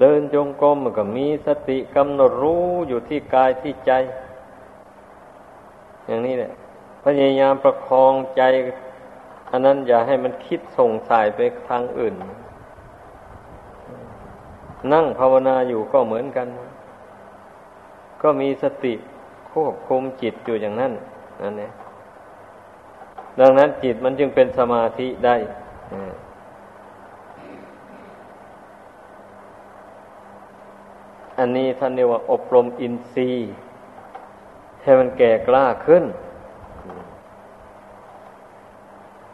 เดินจงกรมมันก็มีสติกำหนดรู้อยู่ที่กายที่ใจ อย่างนี้แหละพยายามประคองใจ อันนั้นอย่าให้มันคิดส่งสายไปทางอื่น นั่งภาวนาอยู่ก็เหมือนกัน ก็มีสติควบคุมจิตอยู่อย่างนั้นนั่นเองดังนั้นจิตมันจึงเป็นสมาธิได้ อันนี้ท่านเรียกว่าอบรมอินทรีย์ให้มันแก่กล้าขึ้น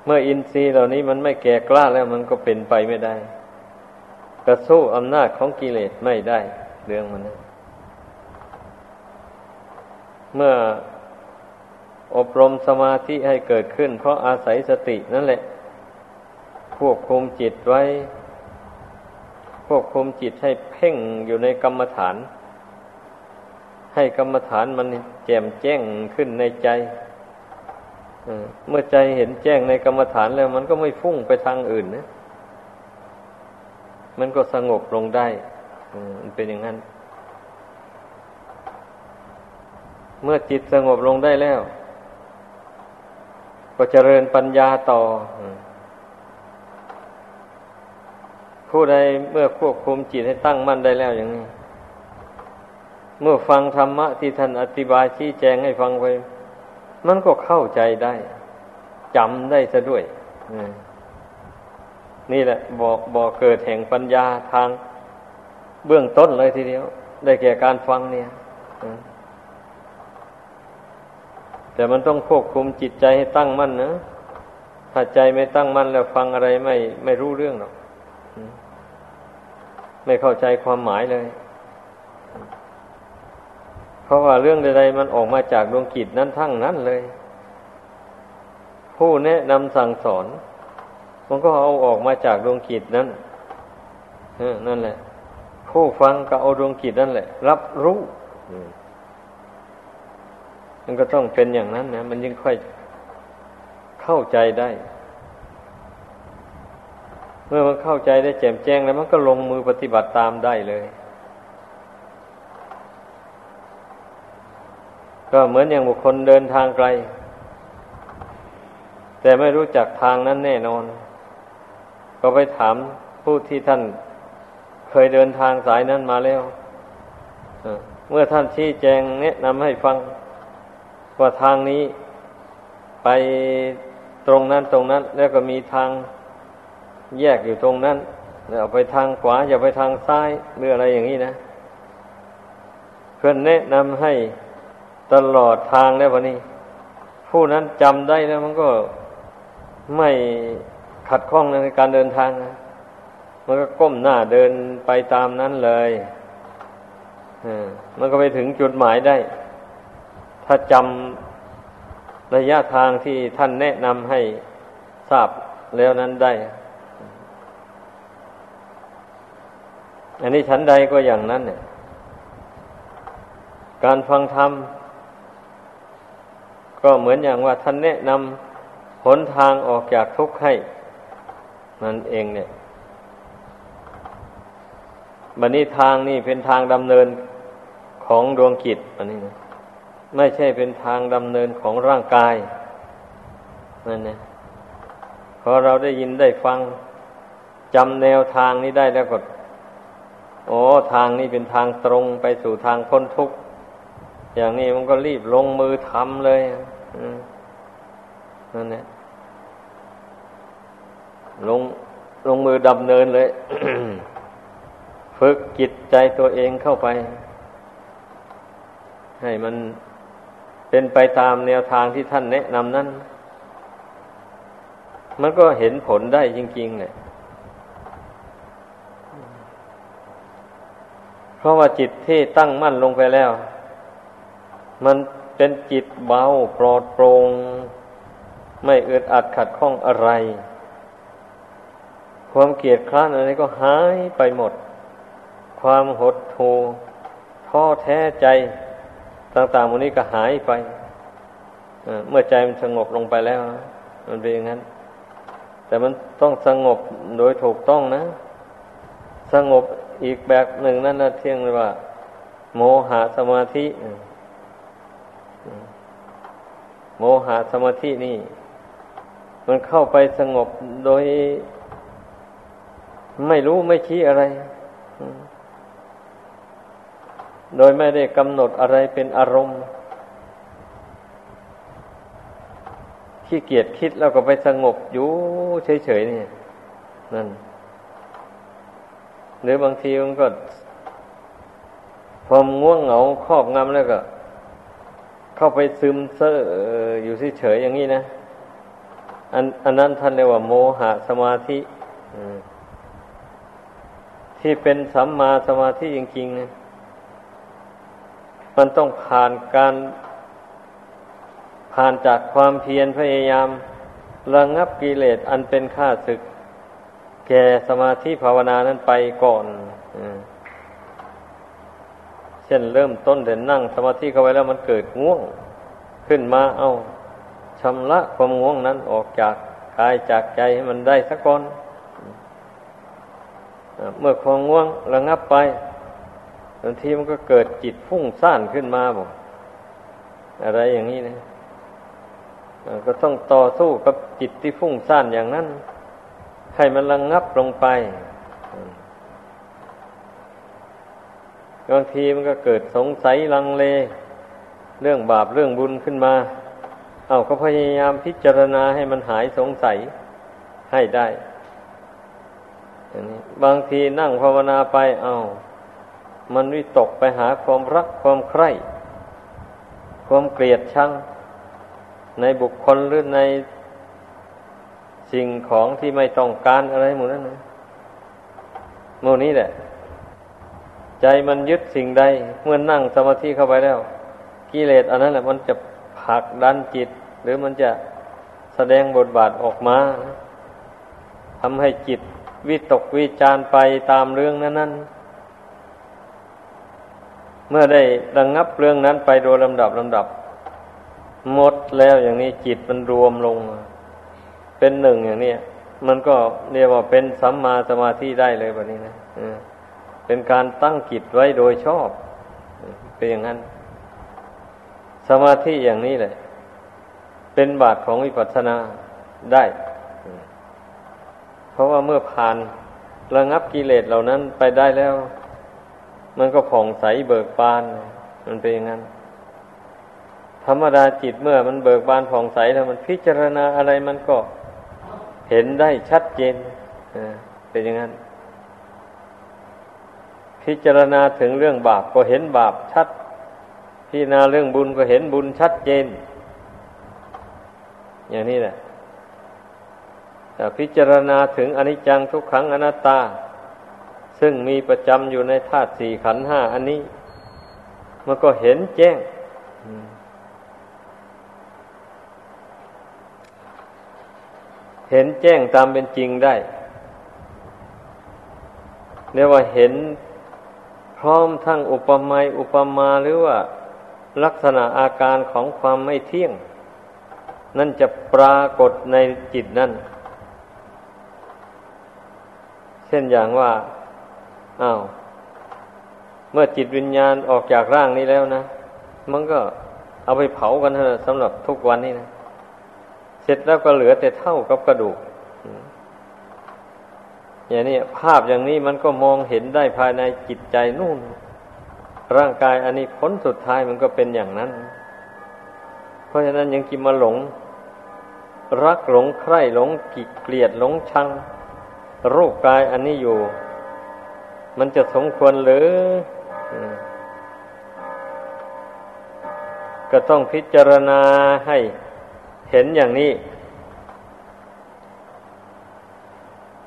เมื่ออินทรีย์เหล่านี้มันไม่แก่กล้าแล้วมันก็เป็นไปไม่ได้ กระสู้อำนาจของกิเลสไม่ได้ เรื่องมันนะเมื่ออบรมสมาธิให้เกิดขึ้น เพราะอาศัยสตินั่นแหละควบคุมจิตไว้ ควบคุมจิตให้เพ่งอยู่ในกรรมฐาน ให้กรรมฐานมันแจ่มแจ้งขึ้นในใจเมื่อใจเห็นแจ้งในกรรมฐานแล้ว มันก็ไม่ฟุ้งไปทางอื่นนะ มันก็สงบลงได้มันเป็นอย่างนั้น เมื่อจิตสงบลงได้แล้ว ก็เจริญปัญญาต่อ ผู้ใดเมื่อควบคุมจิตให้ตั้งมั่นได้แล้วอย่างนี้ เมื่อฟังธรรมะที่ท่านอธิบายชี้แจงให้ฟังไป มันก็เข้าใจได้จำได้ซะด้วยนี่แหละบอกบอกเกิดแห่งปัญญาทางเบื้องต้นเลยทีเดียว ได้แก่การฟังเนี่ยแต่มันต้องควบคุมจิตใจให้ตั้งมั่นนะถ้าใจไม่ตั้งมั่นแล้วฟังอะไรไม่ไม่รู้เรื่องหรอก ไม่เข้าใจความหมายเลย เพราะว่าเรื่องใดๆมันออกมาจากดวงกิจนั้นทั้งนั้นเลย ผู้แนะนำสั่งสอน มันก็เอาออกมาจากดวงกิจนั้นนั่นแหละ ผู้ฟังก็เอาดวงกิจนั่นแหละ รับรู้มันก็ต้องเป็นอย่างนั้นนะมันยิ่งค่อยเข้าใจได้ เมื่อมันเข้าใจได้แจ่มแจ้งแล้วมันก็ลงมือปฏิบัติตามได้เลย ก็เหมือนอย่างบุคคลเดินทางไกล แต่ไม่รู้จักทางนั้นแน่นอน ก็ไปถามผู้ที่ท่านเคยเดินทางสายนั้นมาแล้วเมื่อท่านชี้แจงแนะนำให้ฟังว่าทางนี้ไปตรงนั้นตรงนั้น แล้วก็มีทาง แยกอยู่ตรงนั้นเอาไปทางขวา อย่าไปทางซ้ายหรืออะไรอย่างนี้นะเพื่อนแนะนำให้ตลอดทางแล้ววันนี้ ผู้นั้นจำได้แล้วมันก็ไม่ขัดข้องในการเดินทางนะมันก็ก้มหน้าเดินไปตามนั้นเลยมันก็ไปถึงจุดหมายได้ ถ้าจำระยะทางที่ท่านแนะนำให้ทราบแล้วนั้นได้ อันนี้ชั้นใดก็อย่างนั้นเนี่ย การฟังธรรม ก็เหมือนอย่างว่าท่านแนะนำหนทางออกจากทุกข์ให้นั่นเองเนี่ยบันนี้ทางนี่เป็นทางดำเนินของดวงกิจอันนี้นะไม่ใช่เป็นทางดำเนินของร่างกายนั่นเนี่ยพอเราได้ยินได้ฟังจำแนวทางนี้ได้แล้วก็ โอ้ทางนี้เป็นทางตรงไปสู่ทางพ้นทุกข์อย่างนี้มันก็รีบลงมือทำเลยนั่นแหละลงลงมือดำเนินเลย ฝึกจิตใจตัวเองเข้าไป ให้มันเป็นไปตามแนวทางที่ท่านแนะนำนั้น มันก็เห็นผลได้จริงๆเนี่ย เพราะว่าจิตที่ตั้งมั่นลงไปแล้ว มันเป็นจิตเบาปลอดโปรง่งไม่อึดอัดขัดข้องอะไร ความเกียดคร้านอะไรก็หายไปหมด ความหดหู่ท้อแท้ใจ ต่างๆมันนี้ก็หายไปเมื่อใจมันสงบลงไปแล้ว มันเป็นอย่างนั้น แต่มันต้องสงบโดยถูกต้องนะ สงบ อีกแบบหนึ่งนั่นนะเที่ยงเลยว่า โมหะสมาธิ โมหะสมาธินี่ มันเข้าไปสงบโดย ไม่รู้ไม่ชี้อะไร โดยไม่ได้กำหนดอะไรเป็นอารมณ์ขี้เกียจคิดแล้วก็ไปสงบอยู่เฉยๆนี่นั่น หรือบางทีมันก็พอมง่วงเหงาครอบงำแล้วก็ เข้าไปซึมเซ่ออยู่เฉยๆอย่างนี้นะอันอันนั้นท่านเรียกว่าโมหะสมาธิที่เป็นสัมมาสมาธิจริงๆนะมันต้องผ่านการผ่านจากความเพียรพยายาม ระงับกิเลสอันเป็นข้าศึก แก่สมาธิภาวนานั้นไปก่อนเช่นเริ่มต้นเด่นนั่ง สมาธิเข้าไปแล้วมันเกิดง่วง ขึ้นมาเอาชำระความง่วงนั้นออกจากกายจากใจให้มันได้สักก่อนเมื่อความง่วงระงับไปบางทีมันก็เกิดจิตฟุ้งซ่านขึ้นมาบอกอะไรอย่างนี้นะก็ต้องต่อสู้กับจิตที่ฟุ้งซ่านอย่างนั้น ให้มันระงงับลงไปบางทีมันก็เกิดสงสัยลังเล เรื่องบาปเรื่องบุญขึ้นมา เอาก็พยายามพิจารณาให้มันหายสงสัยให้ได้บางทีนั่งภาวนาไปเอา มันวิตกไปหาความรักความใคร่ ความเกลียดชังในบุคคลหรือใน สิ่งของที่ไม่ต้องการอะไรหมดนั้นนะโมนี้แหละ ใจมันยึดสิ่งใด เมื่อนั่งสมาธิเข้าไปแล้ว กิเลสอันนั้นแหละ มันจะผลักดันจิต หรือมันจะแสดงบทบาทออกมาทำให้จิตวิตกวิจารไปตามเรื่องนั้นนั้นเมื่อได้ดังงับเรื่องนั้นไปโดยลำดับลำดับ หมดแล้วอย่างนี้จิตมันรวมลง เป็นหนึ่งอย่างนี้มันก็เรียกว่าเป็นสัมมาสมาธิได้เลยแบบนี้นะเป็นการตั้งจิตไว้โดยชอบ เป็นอย่างนั้น สมาธิอย่างนี้แหละ เป็นบาทของวิปัสสนาได้ เพราะว่าเมื่อผ่านระงับกิเลสเหล่านั้นไปได้แล้ว มันก็ผ่องใสเบิกบาน มันเป็นอย่างนั้นธรรมดาจิตเมื่อมันเบิกบานผ่องใสแล้วมันพิจารณาอะไรมันก็ เห็นได้ชัดเจนเป็นอย่างนั้น พิจารณาถึงเรื่องบาปก็เห็นบาปชัด พิจารณาเรื่องบุญก็เห็นบุญชัดเจน อย่างนี้แหละแต่พิจารณาถึงอนิจจังทุกขังอนัตตา ซึ่งมีประจำอยู่ในธาตุสี่ขันห้าอันนี้ มันก็เห็นแจ้ง เห็นแจ้งตามเป็นจริงได้เรียกว่าเห็นพร้อมทั้งอุปมาอุปมาหรือว่า ลักษณะอาการของความไม่เที่ยง นั่นจะปรากฏในจิตนั่นเช่นอย่างว่าอ้าวเมื่อจิตวิญญาณออกจากร่างนี้แล้วนะ มันก็เอาไปเผากันเถอะสำหรับทุกวันนี้นะ เสร็จแล้วก็เหลือแต่เท่ากับกระดูก อย่างนี้ภาพอย่างนี้มันก็มองเห็นได้ภายในจิตใจนู่น ร่างกายอันนี้ผลสุดท้ายมันก็เป็นอย่างนั้น เพราะฉะนั้นยังกินมาหลง รักหลงใคร่หลงกิเกลียดหลงชังรูปกายอันนี้อยู่ มันจะสมควรหรือก็ต้องพิจารณาให้ เห็นอย่างนี้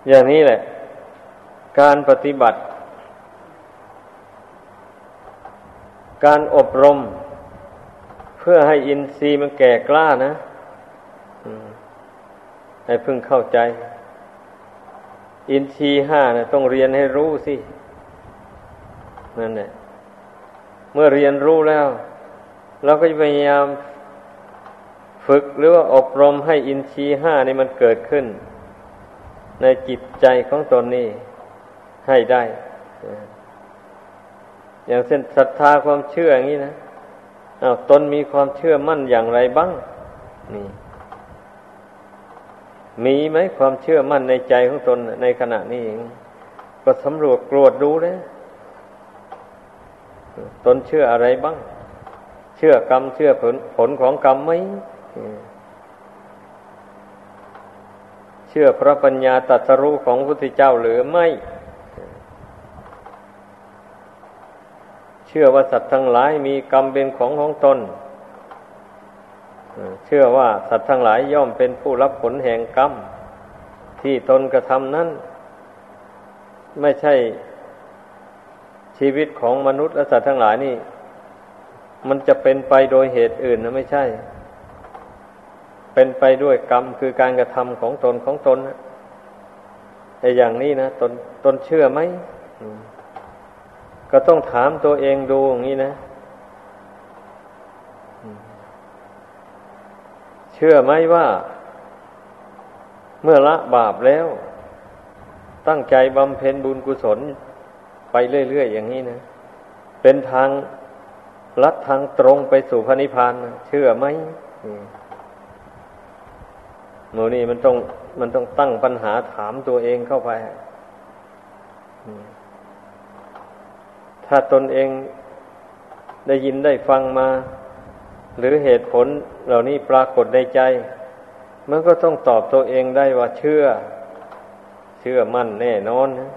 อย่างนี้แหละ การปฏิบัติ การอบรม เพื่อให้อินทรีย์มันแก่กล้านะให้พึ่งเข้าใจ อินทรีย์ห้านะต้องเรียนให้รู้สินั่นแหละเมื่อเรียนรู้แล้ว เราก็จะพยายาม ฝึกหรือว่าอบรมให้อินทรีห้านี่มันเกิดขึ้น ในจิตใจของตนนี่ให้ได้ อย่างเช่นศรัทธาความเชื่ออย่างนี้นะอาตนมีความเชื่อมั่นอย่างไรบ้าง นี่ มีไหมความเชื่อมั่นในใจของตนในขณะนี้เองก็สำรวจกรวดดูเลยตนเชื่ออะไรบ้าง เชื่อกรรมเชื่อผลผลของกรรมไหม เชื่อพระปัญญาตรัสรู้ของพระพุทธเจ้าหรือไม่ เชื่อว่าสัตว์ทั้งหลายมีกรรมเป็นของของตน เชื่อว่าสัตว์ทั้งหลายย่อมเป็นผู้รับผลแห่งกรรม ที่ตนกระทำนั้น ไม่ใช่ชีวิตของมนุษย์และสัตว์ทั้งหลายนี่ มันจะเป็นไปโดยเหตุอื่นนะไม่ใช่ เป็นไปด้วยกรรมคือการกระทำของตนของตนนะแต่อย่างนี้นะตนตนเชื่อไหมก็ต้องถามตัวเองดูอย่างนี้นะ เชื่อไหมว่า เมื่อละบาปแล้ว ตั้งใจบำเพ็ญบุญกุศลไปเรื่อยๆอย่างนี้นะ เป็นทางลัดทางตรงไปสู่พระนิพพานเชื่อไหม โมนี่มันต้องมันต้องตั้งปัญหาถามตัวเองเข้าไป ถ้าตนเองได้ยินได้ฟังมา หรือเหตุผลเหล่านี้ปรากฏในใจ มันก็ต้องตอบตัวเองได้ว่าเชื่อ เชื่อมั่นแน่นอนนะ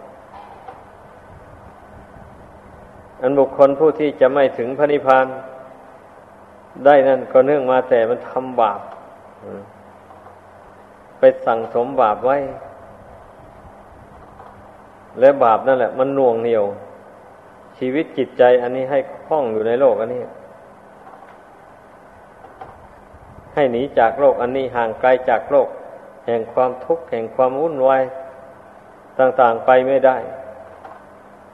อันบุคคลผู้ที่จะไม่ถึงพระนิพพานได้นั่นก็เนื่องมาแต่มันทำบาป ไปสั่งสมบาปไว้ และบาปนั่นแหละ มันน่วงเหนียว ชีวิตจิตใจอันนี้ให้คล้องอยู่ในโลกอันนี้ ให้หนีจากโลกอันนี้ห่างไกลจากโลก แห่งความทุกข์แห่งความวุ่นวายต่างๆไปไม่ได้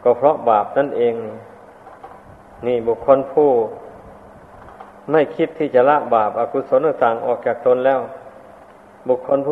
ก็เพราะบาปนั่นเอง นี่บุคคลผู้ ไม่คิดที่จะละบาปอากุศลต่างๆออกจากตนแล้ว บุคคลผู้